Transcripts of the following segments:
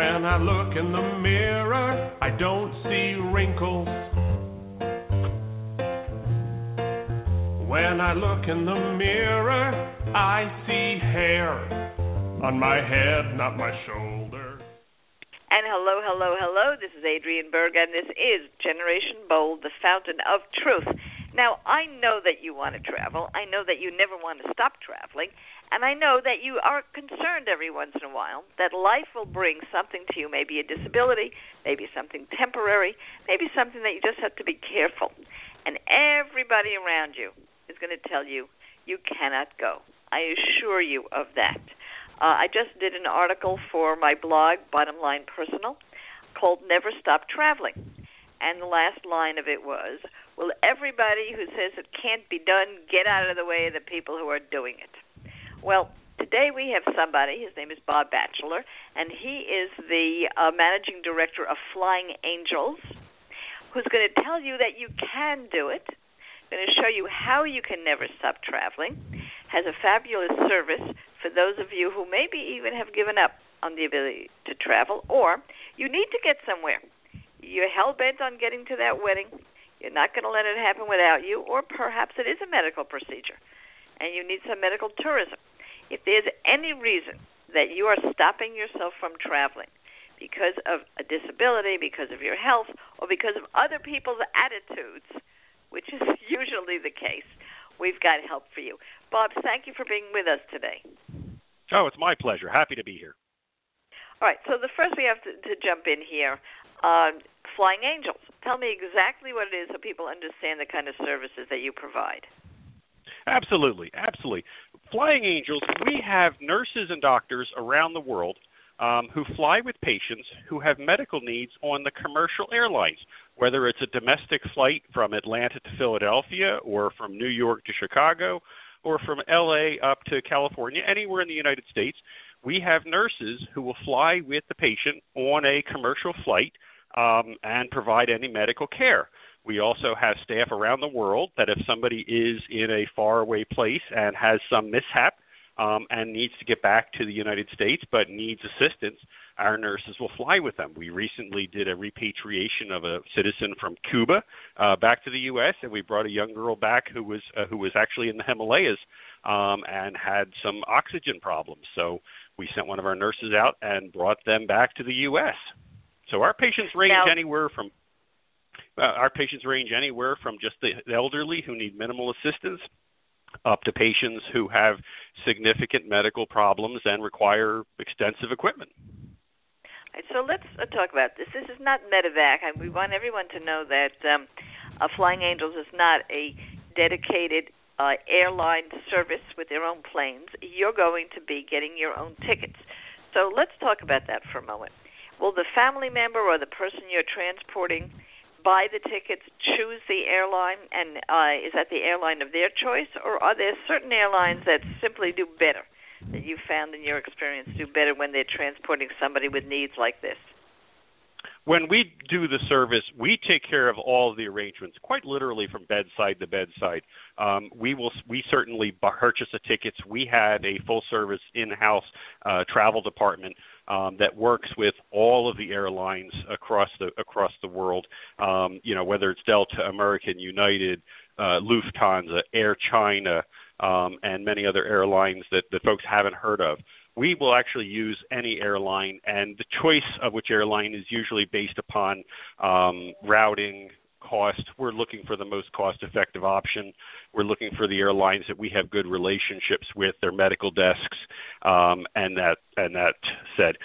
When I look in the mirror, I don't see wrinkles. When I look in the mirror, I see hair on my head, not my shoulder. And hello, hello, hello. This is Adrian Berg, and this is Generation Bold, the fountain of truth. Now, I know that you want to travel. I know that you never want to stop traveling. And I know that you are concerned every once in a while that life will bring something to you, maybe a disability, maybe something temporary, maybe something that you just have to be careful. And everybody around you is going to tell you you cannot go. I assure you of that. Uh, I just did an article for my blog, Bottom Line Personal, called Never Stop Traveling. And the last line of it was Will everybody who says it can't be done get out of the way of the people who are doing it? Well, today we have somebody. His name is Bob Bacheler, and he is the uh, managing director of Flying Angels, who's going to tell you that you can do it. Going to show you how you can never stop traveling. Has a fabulous service for those of you who maybe even have given up on the ability to travel, or you need to get somewhere. You're hell bent on getting to that wedding. You're not going to let it happen without you, or perhaps it is a medical procedure and you need some medical tourism. If there's any reason that you are stopping yourself from traveling because of a disability, because of your health, or because of other people's attitudes, which is usually the case, we've got help for you. Bob, thank you for being with us today. Oh, it's my pleasure. Happy to be here. All right, so the first we have to, to jump in here uh, Flying Angels. Tell me exactly what it is so people understand the kind of services that you provide. Absolutely, absolutely. Flying Angels, we have nurses and doctors around the world um, who fly with patients who have medical needs on the commercial airlines, whether it's a domestic flight from Atlanta to Philadelphia or from New York to Chicago or from LA up to California, anywhere in the United States. We have nurses who will fly with the patient on a commercial flight um, and provide any medical care. We also have staff around the world that if somebody is in a faraway place and has some mishap um, and needs to get back to the United States but needs assistance, our nurses will fly with them. We recently did a repatriation of a citizen from Cuba uh, back to the U.S. and we brought a young girl back who was uh, who was actually in the Himalayas um, and had some oxygen problems. So we sent one of our nurses out and brought them back to the U.S. So our patients range now, anywhere from uh, our patients range anywhere from just the elderly who need minimal assistance up to patients who have significant medical problems and require extensive equipment. Right, so let's uh, talk about this. This is not medevac. we want everyone to know that um, uh, Flying Angels is not a dedicated uh, airline service with their own planes. You're going to be getting your own tickets. So let's talk about that for a moment. Will the family member or the person you're transporting buy the tickets, choose the airline, and uh, is that the airline of their choice, or are there certain airlines that simply do better that you found in your experience do better when they're transporting somebody with needs like this? When we do the service, we take care of all of the arrangements, quite literally from bedside to bedside. Um, we will, we certainly purchase the tickets. We have a full service in-house uh, travel department um, that works with all of the airlines across the across the world. Um, you know, whether it's Delta, American, United, uh, Lufthansa, Air China, um, and many other airlines that, that folks haven't heard of. We will actually use any airline, and the choice of which airline is usually based upon um, routing, cost. We're looking for the most cost effective option. We're looking for the airlines that we have good relationships with, their medical desks, um, and that and that said,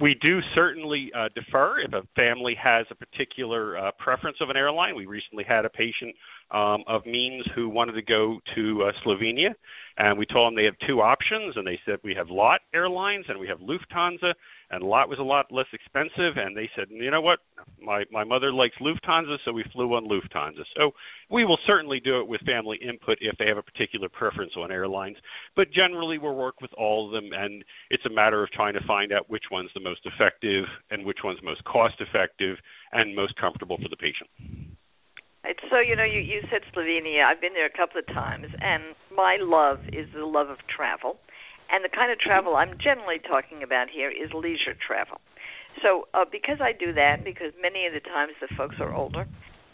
we do certainly uh, defer if a family has a particular uh, preference of an airline. We recently had a patient um, of means who wanted to go to uh, Slovenia, and we told them they have two options, and they said we have LOT Airlines and we have Lufthansa, and LOT was a lot less expensive, and they said, you know what, my my mother likes Lufthansa, so we flew on Lufthansa. So we will certainly do it with family input if they have a particular preference on airlines, but generally we'll work with all of them, and it's a matter of trying to find out which one's the most effective and which one's most cost effective and most comfortable for the patient. It's so you know you you said Slovenia. I've been there a couple of times, and my love is the love of travel, and the kind of travel I'm generally talking about here is leisure travel. So, uh, because I do that, because many of the times the folks are older,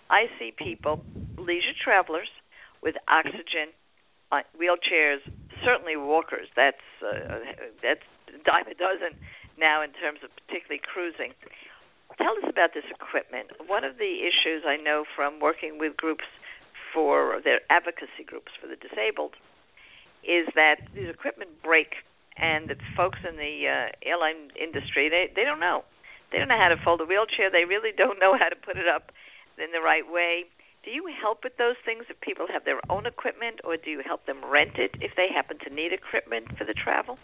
I see people, leisure travelers, with oxygen, uh, wheelchairs, certainly walkers. That's uh, that's dime a dozen now in terms of particularly cruising. Tell us about this equipment. One of the issues I know from working with groups for their advocacy groups for the disabled is that these equipment break, and the folks in the uh, airline industry they they don't know. They don't know how to fold a wheelchair. They really don't know how to put it up in the right way. Do you help with those things if people have their own equipment, or do you help them rent it if they happen to need equipment for the travel?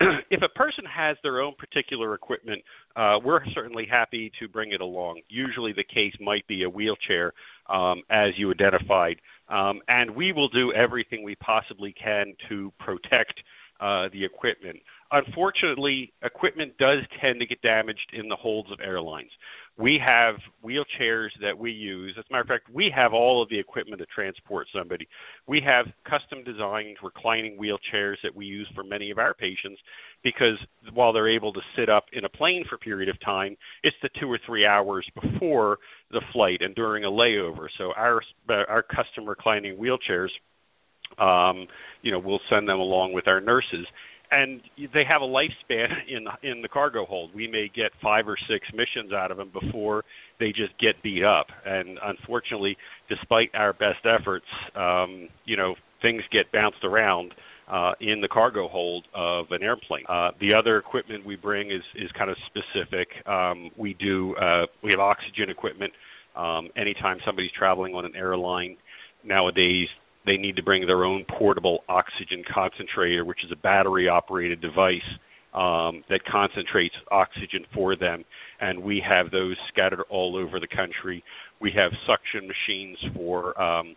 if a person has their own particular equipment, uh, we're certainly happy to bring it along. Usually, the case might be a wheelchair, um, as you identified, um, and we will do everything we possibly can to protect uh, the equipment. Unfortunately, equipment does tend to get damaged in the holds of airlines. We have wheelchairs that we use. As a matter of fact, we have all of the equipment to transport somebody. We have custom designed reclining wheelchairs that we use for many of our patients because while they're able to sit up in a plane for a period of time, it's the two or three hours before the flight and during a layover. So our our custom reclining wheelchairs um, you know, we'll send them along with our nurses and they have a lifespan in in the cargo hold. We may get five or six missions out of them before they just get beat up. And unfortunately, despite our best efforts, um, you know, things get bounced around uh, in the cargo hold of an airplane. Uh, the other equipment we bring is is kind of specific. Um, we do uh, we have oxygen equipment. Um, anytime somebody's traveling on an airline nowadays, they need to bring their own portable oxygen concentrator, which is a battery operated device um, that concentrates oxygen for them. And we have those scattered all over the country. We have suction machines for. Um,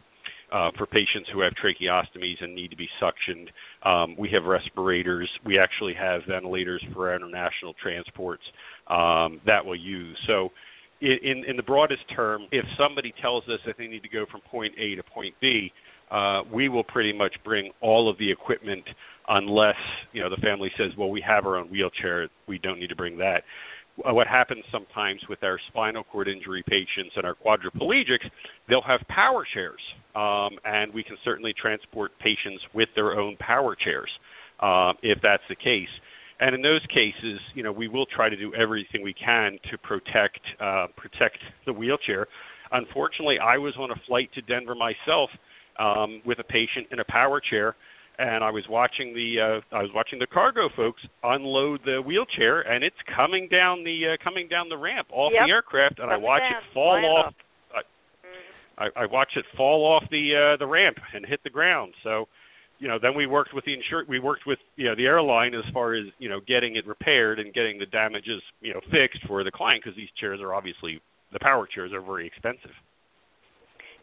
uh, for patients who have tracheostomies and need to be suctioned. Um, we have respirators. We actually have ventilators for international transports um, that we'll use. So, in, in the broadest term, if somebody tells us that they need to go from point A to point B, uh, we will pretty much bring all of the equipment unless you know the family says, well, we have our own wheelchair, we don't need to bring that. Uh, what happens sometimes with our spinal cord injury patients and our quadriplegics, they'll have power chairs, um, and we can certainly transport patients with their own power chairs uh, if that's the case. And in those cases, you know, we will try to do everything we can to protect uh, protect the wheelchair. Unfortunately, I was on a flight to Denver myself um, with a patient in a power chair, and I was watching the uh, I was watching the cargo folks unload the wheelchair, and it's coming down the uh, coming down the ramp off yep. the aircraft, and coming I watch down. it fall Line off. I, I watch it fall off the uh, the ramp and hit the ground. So, you know, then we worked with the insur we worked with you know the airline as far as you know getting it repaired and getting the damages you know fixed for the client because these chairs are obviously the power chairs are very expensive.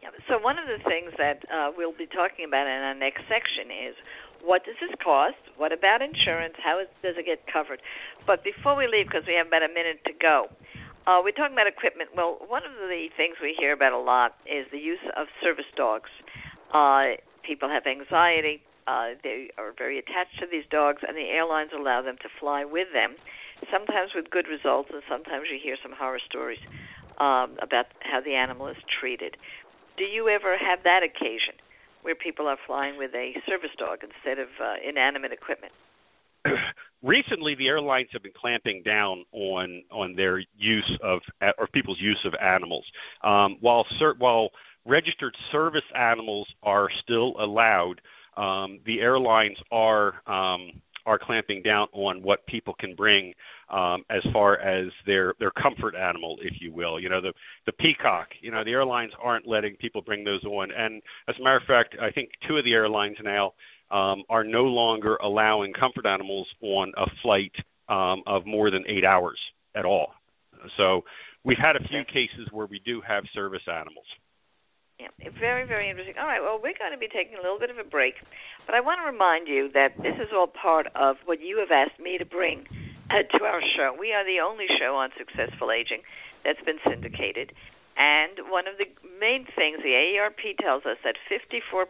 Yeah, so one of the things that uh, we'll be talking about in our next section is what does this cost? What about insurance? How is, does it get covered? But before we leave, because we have about a minute to go, uh, we're talking about equipment. Well, one of the things we hear about a lot is the use of service dogs. Uh, people have anxiety. Uh, they are very attached to these dogs, and the airlines allow them to fly with them, sometimes with good results, and sometimes you hear some horror stories um, about how the animal is treated. Do you ever have that occasion where people are flying with a service dog instead of uh, inanimate equipment? Recently, the airlines have been clamping down on on their use of or people's use of animals. Um, while ser- while registered service animals are still allowed, um, the airlines are um, are clamping down on what people can bring um, as far as their their comfort animal, if you will. You know, the the peacock. You know, the airlines aren't letting people bring those on. And as a matter of fact, I think two of the airlines now um, are no longer allowing comfort animals on a flight um, of more than eight hours at all. So we've had a few cases where we do have service animals. Yeah, very, very interesting. All right, well, we're going to be taking a little bit of a break, but I want to remind you that this is all part of what you have asked me to bring uh, to our show. We are the only show on successful aging that's been syndicated. And one of the main things the AARP tells us that 54%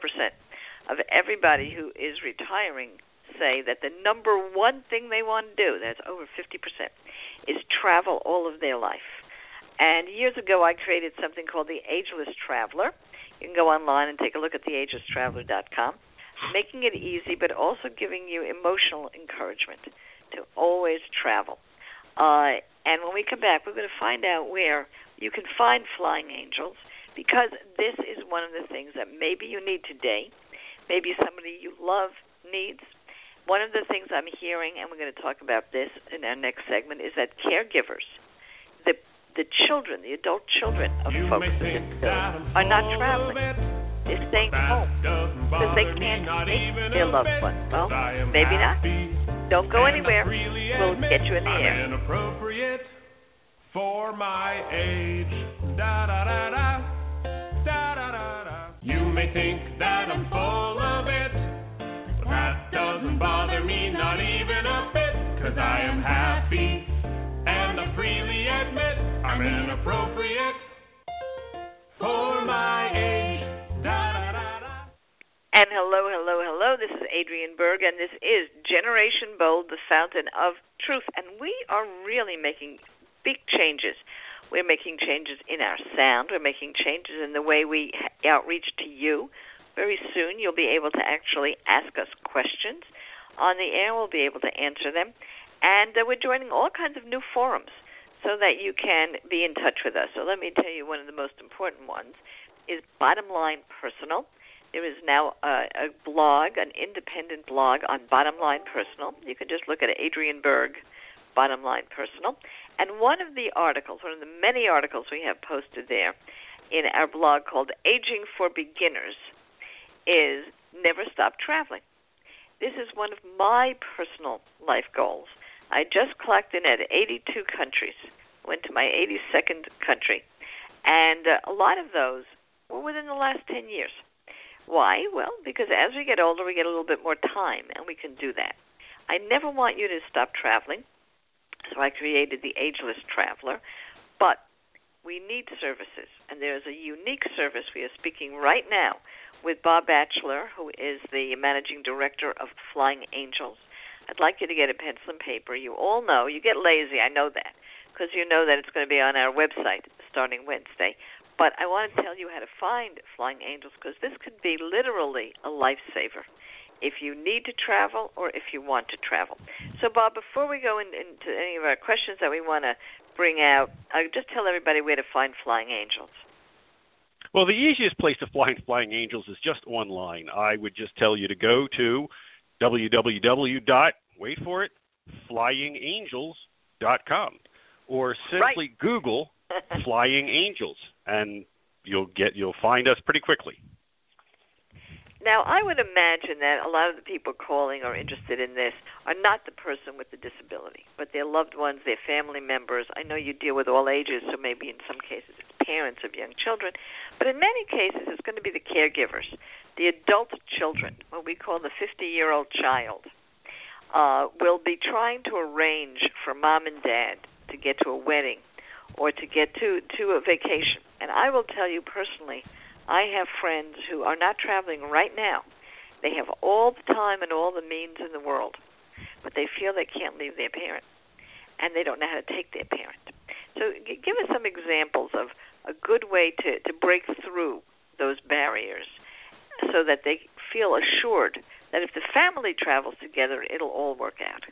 of everybody who is retiring say that the number one thing they want to do, that's over 50%, is travel all of their life. And years ago, I created something called the Ageless Traveler. You can go online and take a look at theagelesstraveler.com, making it easy, but also giving you emotional encouragement to always travel. Uh, and when we come back, we're going to find out where you can find flying angels because this is one of the things that maybe you need today, maybe somebody you love needs. One of the things I'm hearing, and we're going to talk about this in our next segment, is that caregivers, the the children, the adult children of You folks may with think disabilities, uh, that I'm are not traveling. They're staying home because they can't even their loved ones. Well, 'cause I am maybe not. Don't go anywhere. We'll get you in the air. inappropriate for my age. Da da da da. Da da da da. You may think that I'm full of it, but that doesn't bother me, not even a bit, cause I am happy. Inappropriate for my age. Da da da. And hello, hello, hello. This is Adrian Berg, and this is Generation Bold, the fountain of truth. And we are really making big changes. We're making changes in our sound. We're making changes in the way we outreach to you. Very soon, you'll be able to actually ask us questions on the air. We'll be able to answer them. And uh, we're joining all kinds of new forums so that you can be in touch with us. So let me tell you one of the most important ones is Bottom Line Personal. There is now a, a blog, an independent blog on Bottom Line Personal. You can just look at Adrian Berg, Bottom Line Personal. And one of the articles, one of the many articles we have posted there in our blog called Aging for Beginners, is Never Stop Traveling. This is one of my personal life goals. I just clocked in at 82 countries, went to my 82nd country, and uh, a lot of those were within the last 10 years. Why? Well, because as we get older, we get a little bit more time, and we can do that. I never want you to stop traveling, so I created the Ageless Traveler, but we need services, and there's a unique service we are speaking right now with Bob Bacheler, who is the managing director of Flying Angels. I'd like you to get a pencil and paper. You all know, you get lazy, I know that, because you know that it's going to be on our website starting Wednesday. But I want to tell you how to find Flying Angels because this could be literally a lifesaver if you need to travel or if you want to travel. So, Bob, before we go in, into any of our questions that we want to bring out, I'll just tell everybody where to find Flying Angels. Well, the easiest place to find Flying Angels is just online. I would just tell you to go to www. Wait for it, flyingangels.com, or simply Right. Google Flying Angels, and you'll get you'll find us pretty quickly. Now, I would imagine that a lot of the people calling or interested in this are not the person with the disability, but their loved ones, their family members. I know you deal with all ages, so maybe in some cases it's parents of young children, but in many cases it's going to be the caregivers, the adult children, what we call the 50 year old child, uh, will be trying to arrange for mom and dad to get to a wedding or to get to, to a vacation. And I will tell you personally, I have friends who are not traveling right now. They have all the time and all the means in the world, but they feel they can't leave their parent, and they don't know how to take their parent. So, give us some examples of a good way to, to break through those barriers so that they feel assured that if the family travels together, it'll all work out.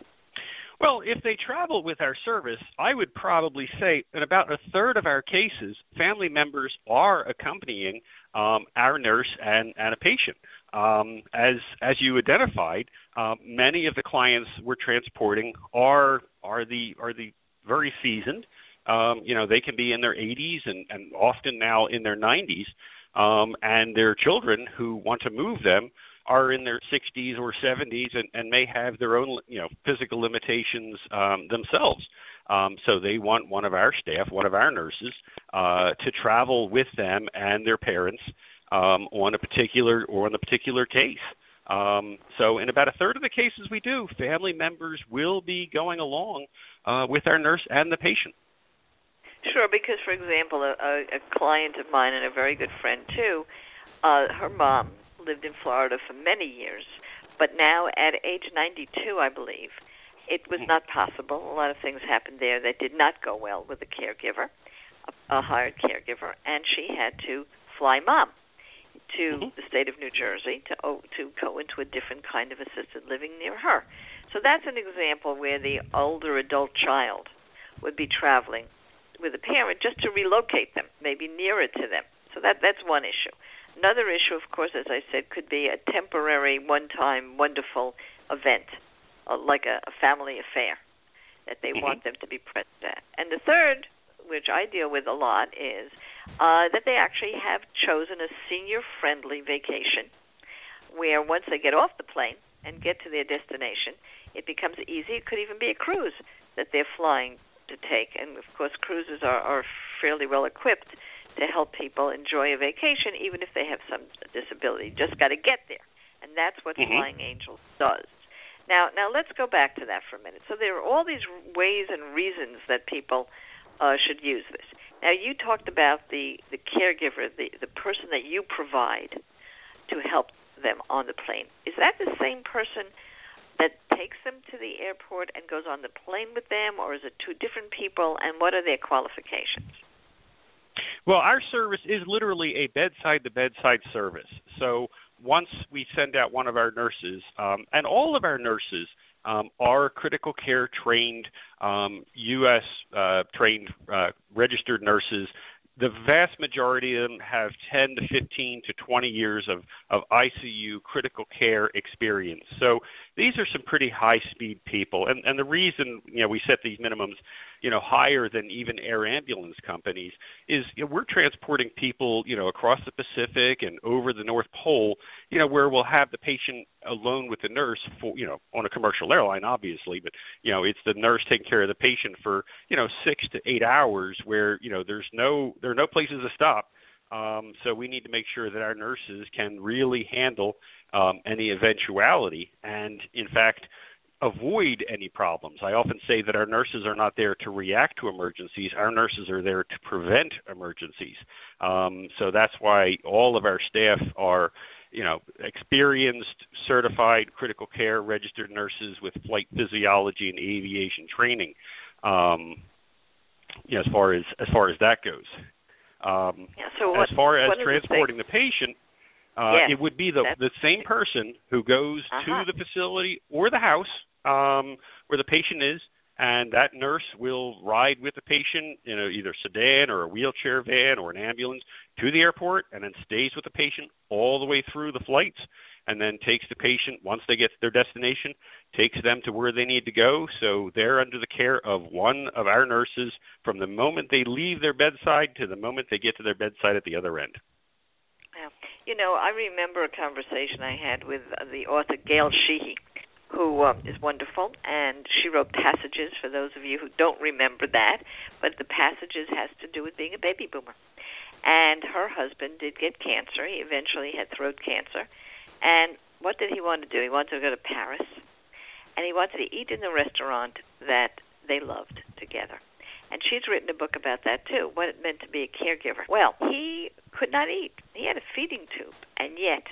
Well, if they travel with our service, I would probably say in about a third of our cases, family members are accompanying um, our nurse and, and a patient. Um, as as you identified, um, many of the clients we're transporting are are the are the very seasoned. Um, you know, they can be in their 80s and, and often now in their 90s, um, and their children who want to move them are in their 60s or 70s and, and may have their own you know physical limitations um, themselves. Um, so they want one of our staff, one of our nurses, uh, to travel with them and their parents um, on a particular or on a particular case. Um, so in about a third of the cases we do, family members will be going along uh, with our nurse and the patient. Sure, because for example, a, a, a client of mine and a very good friend too, uh, her mom lived in Florida for many years, But now, at age 92, I believe, it was Mm-hmm. not possible. A lot of things happened there that did not go well with the caregiver, a, a hired caregiver, and she had to fly mom to Mhm. the state of New Jersey to oh, to go into a different kind of assisted living near her. So that's an example where the older adult child would be traveling with a parent just to relocate them, maybe nearer to them. So that that's one issue. Another issue, of course, as I said, could be a temporary, one-time, wonderful event, uh, like a, a family affair that they Mhm. want them to be present at. And the third, which I deal with a lot, is uh, that they actually have chosen a senior-friendly vacation, where once they get off the plane and get to their destination, it becomes easy. It could even be a cruise that they're flying to take. And of course, cruises are, are fairly well equipped to help people enjoy a vacation, even if they have some disability. Just got to get there, and that's what Mhm. Flying Angels does. Now, now let's go back to that for a minute. So there are all these ways and reasons that people uh, should use this. Now, you talked about the the caregiver, the the person that you provide to help them on the plane. Is that the same person that takes them to the airport and goes on the plane with them, or is it two different people? And what are their qualifications? Well, our service is literally a bedside to bedside service. So once we send out one of our nurses, um, and all of our nurses um, are critical care trained, um, U.S. Uh, trained uh, registered nurses. The vast majority of them have 10 to 15 to 20 years of, of ICU critical care experience. So these are some pretty high speed people. And, and the reason you know we set these minimums you know higher than even air ambulance companies is you know, we're transporting people you know across the Pacific and over the North Pole you know where we'll have the patient alone with the nurse for you know on a commercial airline obviously but you know it's the nurse taking care of the patient for you know 6 to 8 hours where you know there's no there are no places to stop um, so we need to make sure that our nurses can really handle um, any eventuality and in fact avoid any problems. I often say that our nurses are not there to react to emergencies. Our nurses are there to prevent emergencies. Um, so that's why all of our staff are, you know, experienced, certified critical care registered nurses with flight physiology and aviation training. Um, you know, as far as as far as that goes. Um, Yeah. So what, as far as are the transporting the patient, uh, Yes, it would be the the same person who goes Uh-huh. to the facility or the house um, where the patient is, and that nurse will ride with the patient in a, either sedan or a wheelchair van or an ambulance to the airport, and then stays with the patient all the way through the flights, and then takes the patient once they get to their destination, takes them to where they need to go. So they're under the care of one of our nurses from the moment they leave their bedside to the moment they get to their bedside at the other end. You know, I remember a conversation I had with uh, the author Gail Sheehy, who um, is wonderful, and she wrote passages for those of you who don't remember that, but the passages has to do with being a baby boomer. And her husband did get cancer. He eventually had throat cancer. And what did he want to do? He wanted to go to Paris, and he wanted to eat in the restaurant that they loved together. And she's written a book about that too, what it meant to be a caregiver. Well, he could not eat. He had a feeding tube, and yet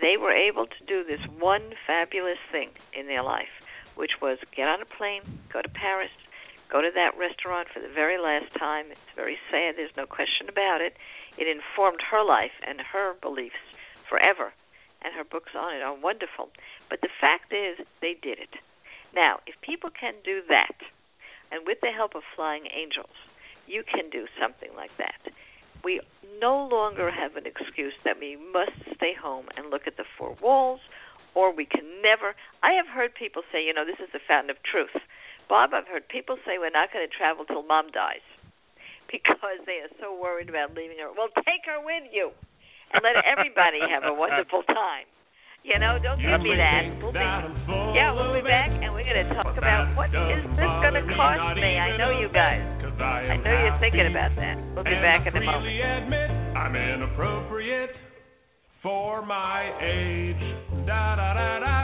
they were able to do this one fabulous thing in their life, which was get on a plane, go to Paris, go to that restaurant for the very last time. It's very sad, there's no question about it. It informed her life and her beliefs forever, and her books on it are wonderful. But the fact is, they did it. Now, if people can do that, and with the help of flying angels, you can do something like that. We no longer have an excuse that we must stay home and look at the four walls, or we can never. I have heard people say, you know, this is the fountain of truth. Bob, I've heard people say we're not going to travel till mom dies because they are so worried about leaving her. Well, take her with you and let everybody have a wonderful time. You know, don't give me that. We'll be, that I'm full yeah, we'll be back and we're going to talk about what is this going to cost me. I know you guys. I I know you're thinking about that. We'll be back in a moment. admit I'm inappropriate for my age. Da da da da.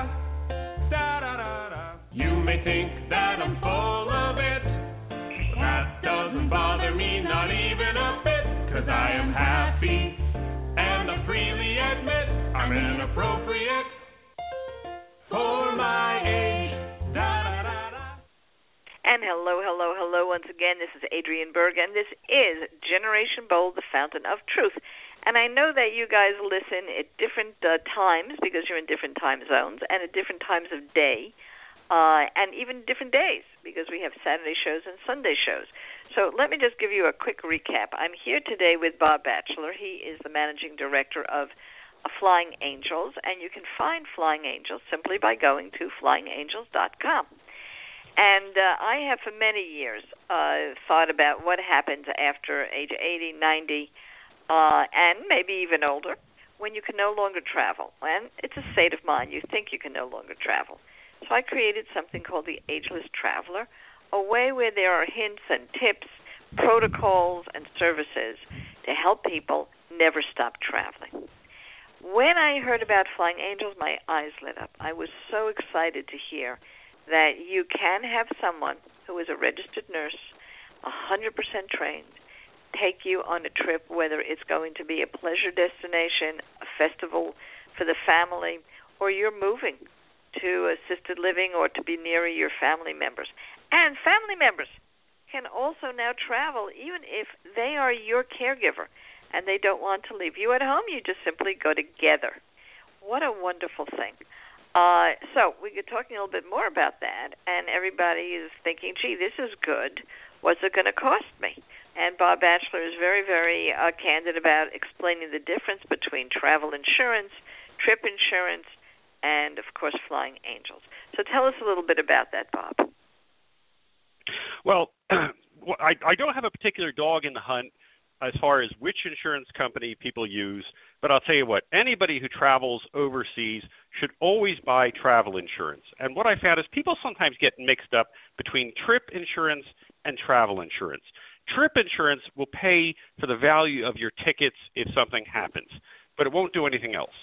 Da da da da. You may think that I'm full of it, but that doesn't bother me, not even a bit, cause I am happy, and I freely admit I'm inappropriate And hello, hello, hello once again. This is Adrian Berg, and this is Generation Bold, the fountain of truth. And I know that you guys listen at different uh, times because you're in different time zones and at different times of day, uh, and even different days because we have Saturday shows and Sunday shows. So let me just give you a quick recap. I'm here today with Bob Bacheler. He is the managing director of uh, Flying Angels, and you can find Flying Angels simply by going to flyingangels.com. And uh, I have for many years uh, thought about what happens after age 80, 90, uh, and maybe even older when you can no longer travel. And it's a state of mind. You think you can no longer travel. So I created something called the Ageless Traveler, a way where there are hints and tips, protocols, and services to help people never stop traveling. When I heard about Flying Angels, my eyes lit up. I was so excited to hear that you can have someone who is a registered nurse, 100% trained, take you on a trip, whether it's going to be a pleasure destination, a festival for the family, or you're moving to assisted living or to be nearer your family members. And family members can also now travel even if they are your caregiver and they don't want to leave you at home. You just simply go together. What a wonderful thing. Uh, so we get talking a little bit more about that, and everybody is thinking, "Gee, this is good. What's it going to cost me?" And Bob Bacheler is very, very uh, candid about explaining the difference between travel insurance, trip insurance, and of course, flying angels. So tell us a little bit about that, Bob. Well, I, I don't have a particular dog in the hunt as far as which insurance company people use, but I'll tell you what, anybody who travels overseas should always buy travel insurance. And what I found is people sometimes get mixed up between trip insurance and travel insurance. Trip insurance will pay for the value of your tickets if something happens, but it won't do anything else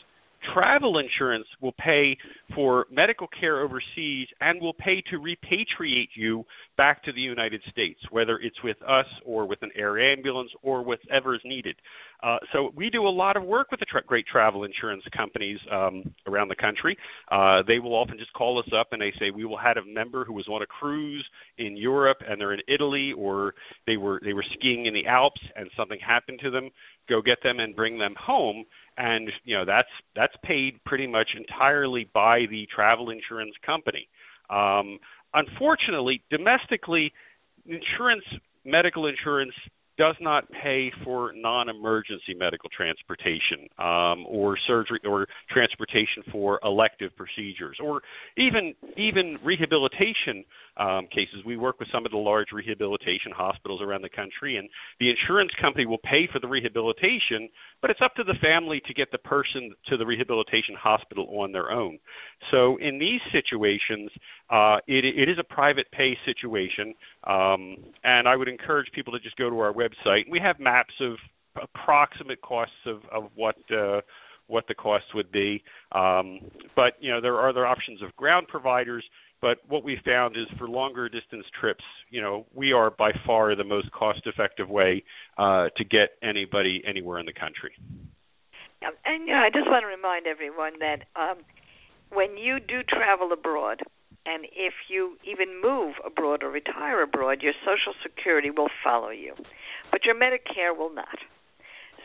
travel insurance will pay for medical care overseas and will pay to repatriate you back to the United States, whether it's with us or with an air ambulance or whatever is needed. Uh, so we do a lot of work with the tra- great travel insurance companies um, around the country. Uh, they will often just call us up and they say we will have a member who was on a cruise in Europe and they're in Italy or they were they were skiing in the Alps and something happened to them. Go get them and bring them home and you know that's that's paid pretty much entirely by the travel insurance company. Um, unfortunately, domestically, insurance, medical insurance does not pay for non-emergency medical transportation um, or surgery or transportation for elective procedures or even even rehabilitation um, cases. We work with some of the large rehabilitation hospitals around the country, and the insurance company will pay for the rehabilitation, but it's up to the family to get the person to the rehabilitation hospital on their own. So in these situations, uh, it, it is a private pay situation, um, and I would encourage people to just go to our website. We have maps of approximate costs of, of what uh, what the costs would be. Um, but you know there are other options of ground providers. But what we found is for longer distance trips, you know, we are by far the most cost-effective way uh, to get anybody anywhere in the country. And yeah, I just want to remind everyone that um, when you do travel abroad, and if you even move abroad or retire abroad, your Social Security will follow you, but your Medicare will not.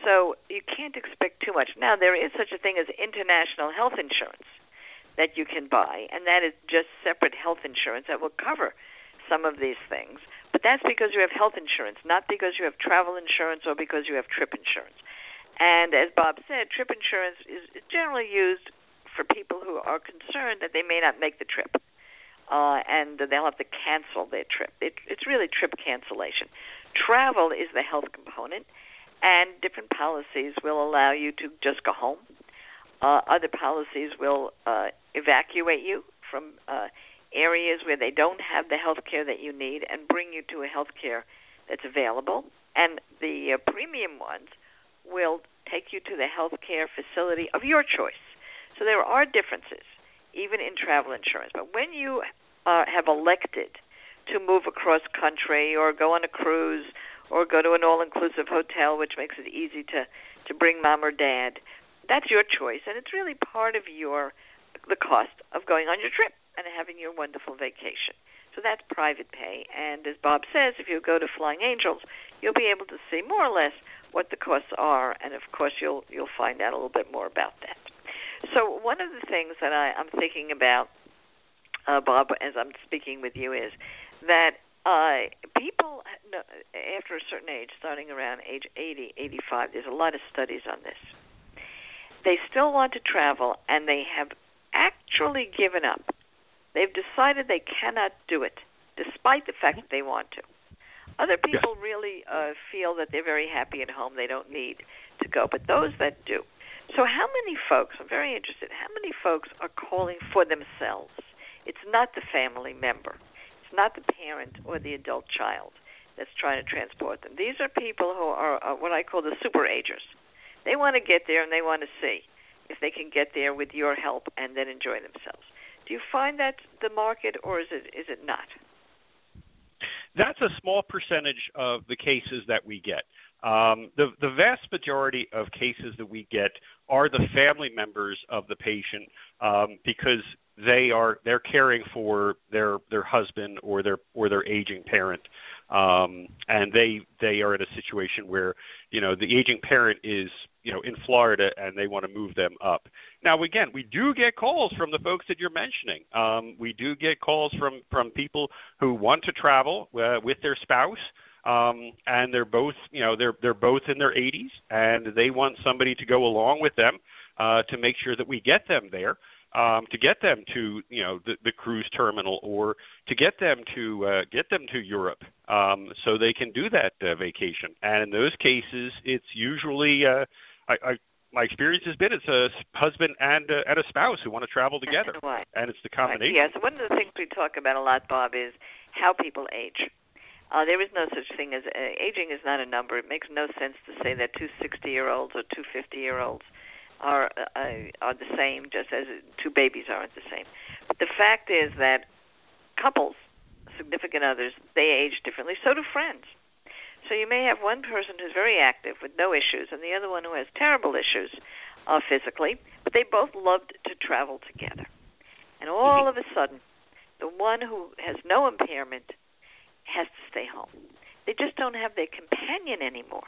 So you can't expect too much. Now, there is such a thing as international health insurance that you can buy, and that is just separate health insurance that will cover some of these things. But that's because you have health insurance, not because you have travel insurance or because you have trip insurance. And as Bob said, trip insurance is generally used for people who are concerned that they may not make the trip uh, and they'll have to cancel their trip. It, it's really trip cancellation. Travel is the health component, and different policies will allow you to just go home. Uh, other policies will uh, evacuate you from uh, areas where they don't have the health care that you need and bring you to a health care that's available. And the uh, premium ones will take you to the health care facility of your choice. So there are differences, even in travel insurance. But when you uh, have elected to move across country or go on a cruise or go to an all-inclusive hotel, which makes it easy to to bring mom or dad. That's your choice, and it's really part of your the cost of going on your trip and having your wonderful vacation. So that's private pay. And as Bob says, if you go to Flying Angels, you'll be able to see more or less what the costs are, and of course you'll you'll find out a little bit more about that. So one of the things that I, I'm thinking about, uh, Bob, as I'm speaking with you, is that uh, people after a certain age, starting around age 80, 85, there's a lot of studies on this. They still want to travel, and they have actually given up. They've decided they cannot do it, despite the fact that they want to. Other people really uh, feel that they're very happy at home; they don't need to go. But those that do, so how many folks? I'm very interested. How many folks are calling for themselves? It's not the family member. It's not the parent or the adult child that's trying to transport them. These are people who are uh, what I call the super agers. They want to get there and they want to see if they can get there with your help and then enjoy themselves. Do you find that the market, or is it is it not? That's a small percentage of the cases that we get. Um, the, the vast majority of cases that we get are the family members of the patient um, because they are they're caring for their their husband or their or their aging parent um, and they they are in a situation where you know the aging parent is you know in Florida and they want to move them up. Now again, we do get calls from the folks that you're mentioning. Um, we do get calls from from people who want to travel uh, with their spouse. Um, and they're both, you know, they're they're both in their 80s, and they want somebody to go along with them uh, to make sure that we get them there um, to get them to you know the, the cruise terminal or to get them to uh, get them to Europe um, so they can do that uh, vacation. And in those cases, it's usually uh, I, I, my experience has been it's a husband and uh, and a spouse who want to travel together, and, and it's the combination. Right. Yes, one of the things we talk about a lot, Bob, is how people age. Uh, there is no such thing as uh, aging is not a number. It makes no sense to say that two sixty-year-olds or two fifty-year-olds are uh, are the same, just as two babies aren't the same. But the fact is that couples, significant others, they age differently. So do friends. So you may have one person who's very active with no issues, and the other one who has terrible issues uh, physically, but they both loved to travel together. And all of a sudden, the one who has no impairment has to stay home. They just don't have their companion anymore.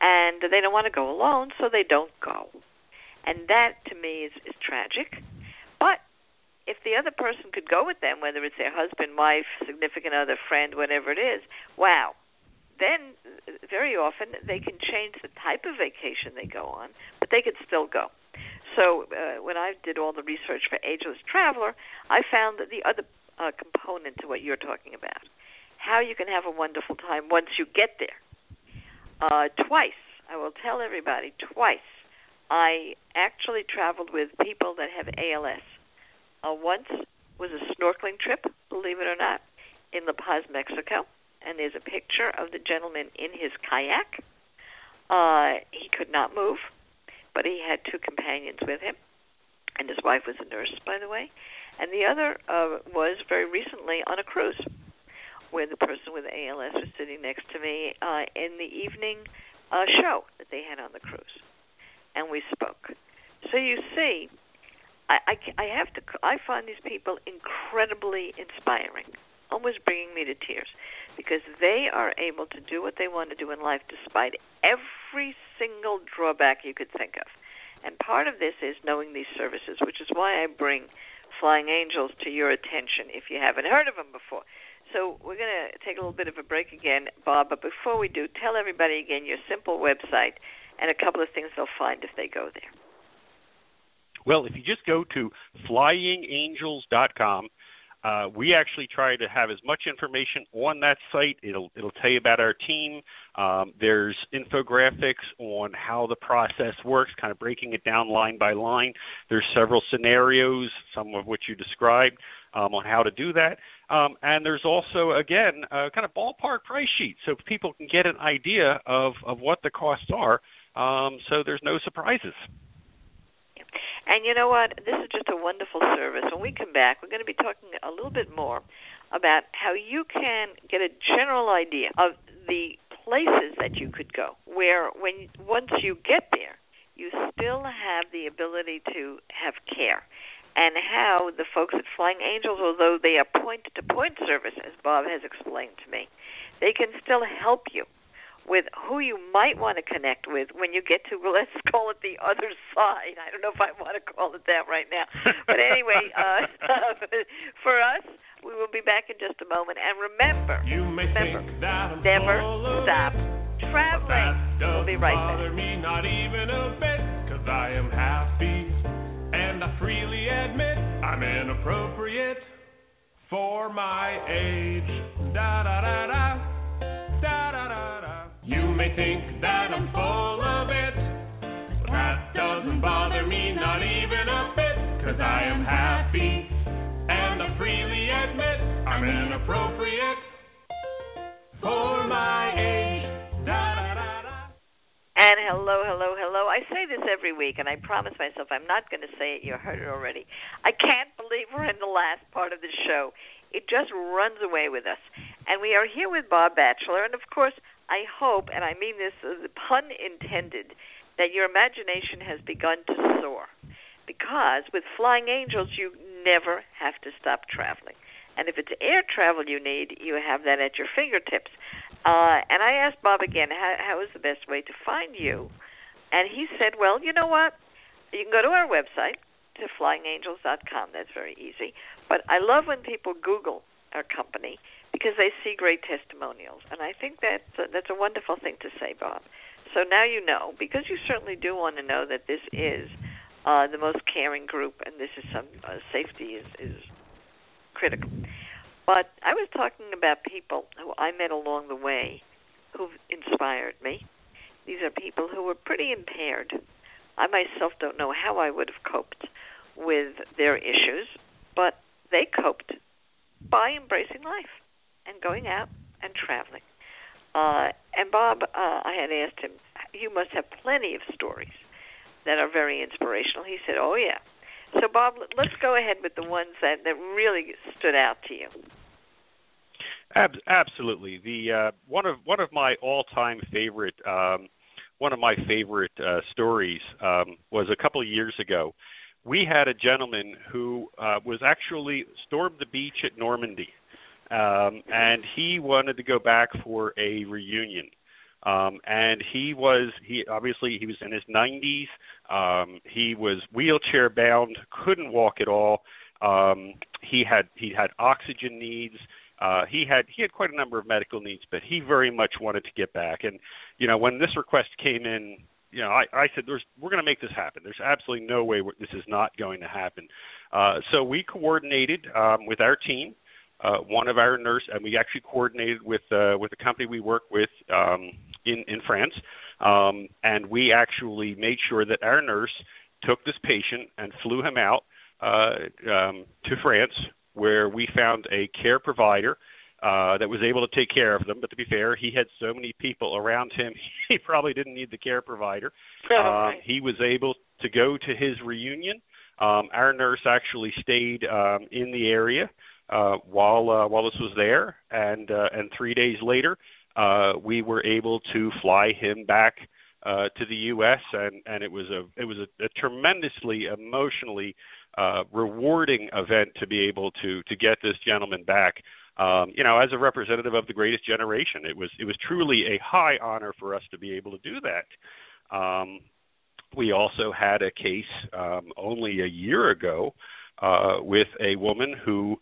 And they don't want to go alone, so they don't go. And that to me is, is tragic. But if the other person could go with them, whether it's their husband, wife, significant other, friend, whatever it is, wow. Then very often they can change the type of vacation they go on, but they could still go. So uh, when I did all the research for Ageless Traveler, I found that the other uh, component to what you're talking about, how you can have a wonderful time once you get there. Uh, twice, I will tell everybody, twice I actually traveled with people that have ALS. Uh, once was a snorkeling trip, believe it or not, in La Paz, Mexico, and there's a picture of the gentleman in his kayak. Uh, he could not move, but he had two companions with him, and his wife was a nurse, by the way. And the other uh, was very recently on a cruise, where the person with ALS was sitting next to me uh, in the evening uh, show that they had on the cruise and we spoke. So you see, I, I, I have to. I find these people incredibly inspiring, almost bringing me to tears, because they are able to do what they want to do in life despite every single drawback you could think of. And part of this is knowing these services, which is why I bring Flying Angels to your attention if you haven't heard of them before. So we're going to take a little bit of a break again, Bob. But before we do, tell everybody again your simple website and a couple of things they'll find if they go there. Well, if you just go to flyingangels.com, uh, we actually try to have as much information on that site. It'll it'll tell you about our team. Um, there's infographics on how the process works, kind of breaking it down line by line. There's several scenarios, some of which you described, um, on how to do that. Um, and there's also, again, a kind of ballpark price sheet so people can get an idea of, of what the costs are um, so there's no surprises. And you know what? This is just a wonderful service. When we come back, we're going to be talking a little bit more about how you can get a general idea of the places that you could go, where when once you get there, you still have the ability to have care. and how the folks at Flying Angels, although they are point to point service, as Bob has explained to me, they can still help you with who you might want to connect with when you get to let's call it the other side. I don't know if I want to call it that right now, but anyway, uh, for us, we will be back in just a moment. And remember, remember, never stop traveling. We'll be right bother back. me not even a bit, 'cause I am happy, and I freely admit I'm inappropriate for my age. Da da da, da may think that I'm full of it, but that doesn't bother me not even a bit, 'cause I am happy, and I freely admit I'm inappropriate for my age. And hello, hello, hello. I say this every week, and I promise myself I'm not going to say it. You heard it already. I can't believe we're in the last part of the show. It just runs away with us. And we are here with Bob Bacheler, and of course, I hope, and I mean this uh, pun intended, that your imagination has begun to soar. Because with Flying Angels, you never have to stop traveling. And if it's air travel you need, you have that at your fingertips. Uh, and I asked Bob again, how, how is the best way to find you? And he said, well, you know what? You can go to our website, to flyingangels.com. That's very easy. But I love when people Google our company because they see great testimonials. And I think that's a, that's a wonderful thing to say, Bob. So now you know, because you certainly do want to know that this is uh, the most caring group, and this is some uh, safety is, is critical. But I was talking about people who I met along the way who've inspired me. These are people who were pretty impaired. I myself don't know how I would have coped with their issues, but they coped by embracing life and going out and traveling. Uh, and Bob, uh, I had asked him, you must have plenty of stories that are very inspirational. He said, oh, yeah. So, Bob, let- let's go ahead with the ones that, that really stood out to you. Ab- absolutely. The uh, one of one of my all-time favorite um, one of my favorite uh, stories um, was a couple of years ago. We had a gentleman who uh, was actually stormed the beach at Normandy, um, and he wanted to go back for a reunion. Um, and he was he obviously he was in his 90s. Um, he was wheelchair bound, couldn't walk at all. Um, he had he had oxygen needs. Uh, he had he had quite a number of medical needs, but he very much wanted to get back. And you know, when this request came in, you know, I, I said, "There's we're going to make this happen. There's absolutely no way this is not going to happen." Uh, so we coordinated um, with our team, uh, one of our nurse, and we actually coordinated with uh, with the company we work with um, in in France, um, and we actually made sure that our nurse took this patient and flew him out uh, um, to France, where we found a care provider uh, that was able to take care of them. But to be fair, he had so many people around him, he probably didn't need the care provider. Um, he was able to go to his reunion. Um, our nurse actually stayed um, in the area uh, while uh, while this was there, and uh, and three days later, uh, we were able to fly him back uh, to the U.S. and and it was a it was a, a tremendously emotionally uh, rewarding event to be able to to get this gentleman back. Um, you know, as a representative of the greatest generation, it was it was truly a high honor for us to be able to do that. Um, we also had a case um, only a year ago uh, with a woman who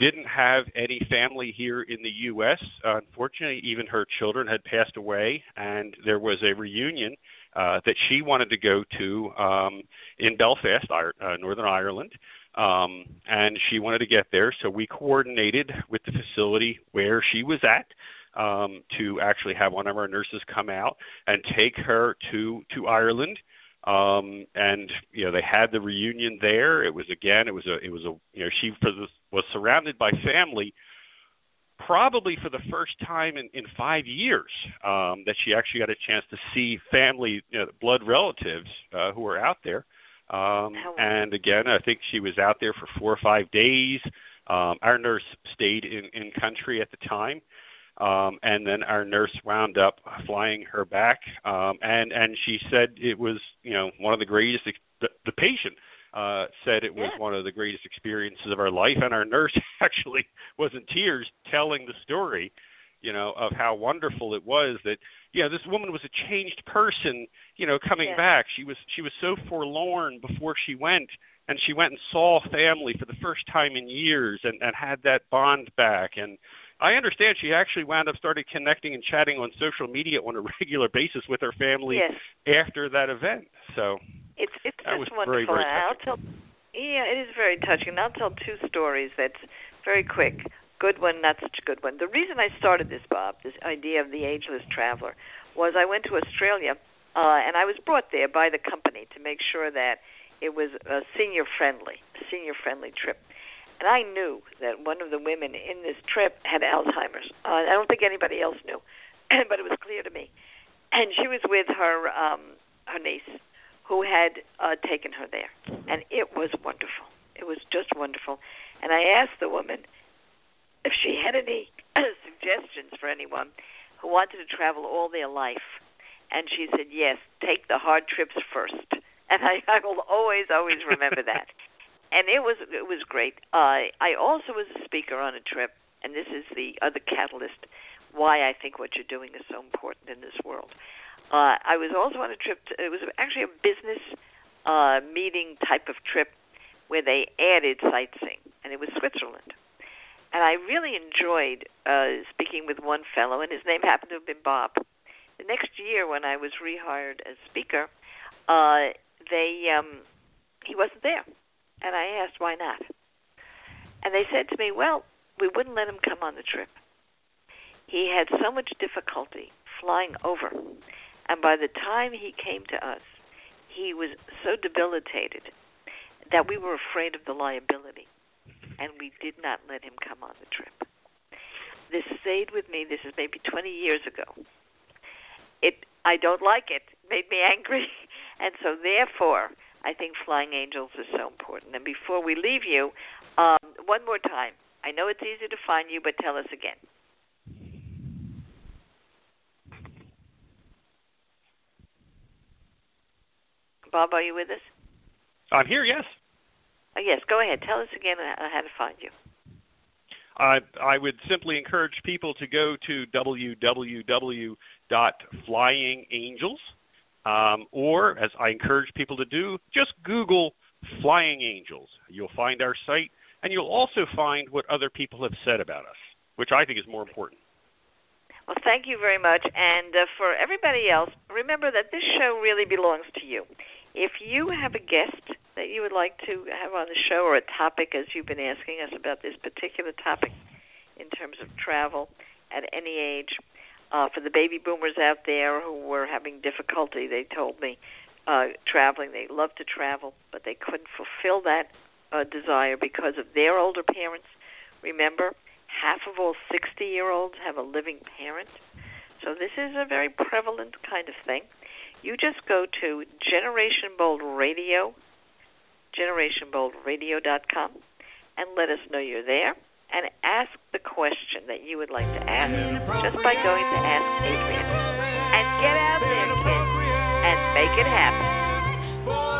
didn't have any family here in the U.S. Uh, unfortunately, even her children had passed away, and there was a reunion uh, that she wanted to go to um, in Belfast, uh, Northern Ireland. Um, and she wanted to get there, so we coordinated with the facility where she was at um, to actually have one of our nurses come out and take her to to Ireland. Um and you know they had the reunion there. It was again it was a it was a you know she for the, was surrounded by family probably for the first time in in 5 years um that she actually got a chance to see family you know blood relatives uh who were out there um and again I think she was out there for 4 or 5 days um our nurse stayed in in country at the time um, and then our nurse wound up flying her back, um, and and she said it was you know one of the greatest. Ex- the, the patient uh, said it was Yeah. one of the greatest experiences of our life, and our nurse actually was in tears telling the story, you know, of how wonderful it was that you know this woman was a changed person, you know, coming Yeah. back. She was she was so forlorn before she went, and she went and saw family for the first time in years, and and had that bond back and. I understand she actually wound up started connecting and chatting on social media on a regular basis with her family Yes. after that event. So It's it's That just was wonderful. very and I'll tell yeah, it is very touching. And I'll tell two stories that's very quick. Good one, not such a good one. The reason I started this, Bob, this idea of the ageless traveler, was I went to Australia uh, and I was brought there by the company to make sure that it was a senior friendly, senior friendly trip. And I knew that one of the women in this trip had Alzheimer's. Uh, I don't think anybody else knew, but it was clear to me. And she was with her um, her niece, who had uh, taken her there, and it was wonderful. It was just wonderful. And I asked the woman if she had any suggestions for anyone who wanted to travel all their life, and she said yes. Take the hard trips first, and I, I will always, always remember that. And it was it was great. Uh, I also was a speaker on a trip, and this is the other catalyst why I think what you're doing is so important in this world. Uh, I was also on a trip. To, it was actually a business uh, meeting type of trip where they added sightseeing, and it was Switzerland. And I really enjoyed uh, speaking with one fellow, and his name happened to have been Bob. The next year, when I was rehired as speaker, uh, they um, he wasn't there, and I asked why not. And they said to me, "Well, we wouldn't let him come on the trip. He had so much difficulty flying over, and by the time he came to us, he was so debilitated that we were afraid of the liability, and we did not let him come on the trip. This stayed with me. This is maybe 20 years ago. It, I don't like it. Made me angry, and so therefore, I think flying angels is so important. And before we leave you, um, one more time. I know it's easy to find you, but tell us again. Bob, are you with us? I'm here, yes. Oh, yes, go ahead. Tell us again uh, how to find you. I I would simply encourage people to go to www.flyingangels, um, or as I encourage people to do, just Google Flying Angels. You'll find our site, and you'll also find what other people have said about us, which I think is more important. Well, thank you very much. And uh, for everybody else, remember that this show really belongs to you. If you have a guest that you would like to have on the show or a topic, as you've been asking us about this particular topic in terms of travel at any age, uh, for the baby boomers out there who were having difficulty, they told me, uh, traveling. They love to travel, but they couldn't fulfill that uh, desire because of their older parents. Remember, half of all 60 year olds have a living parent. So this is a very prevalent kind of thing. You just go to Generation Bold Radio, generationboldradio.com, and let us know you're there and ask the question that you would like to ask just by going to Ask Adrian. And get out there, kids, and make it happen.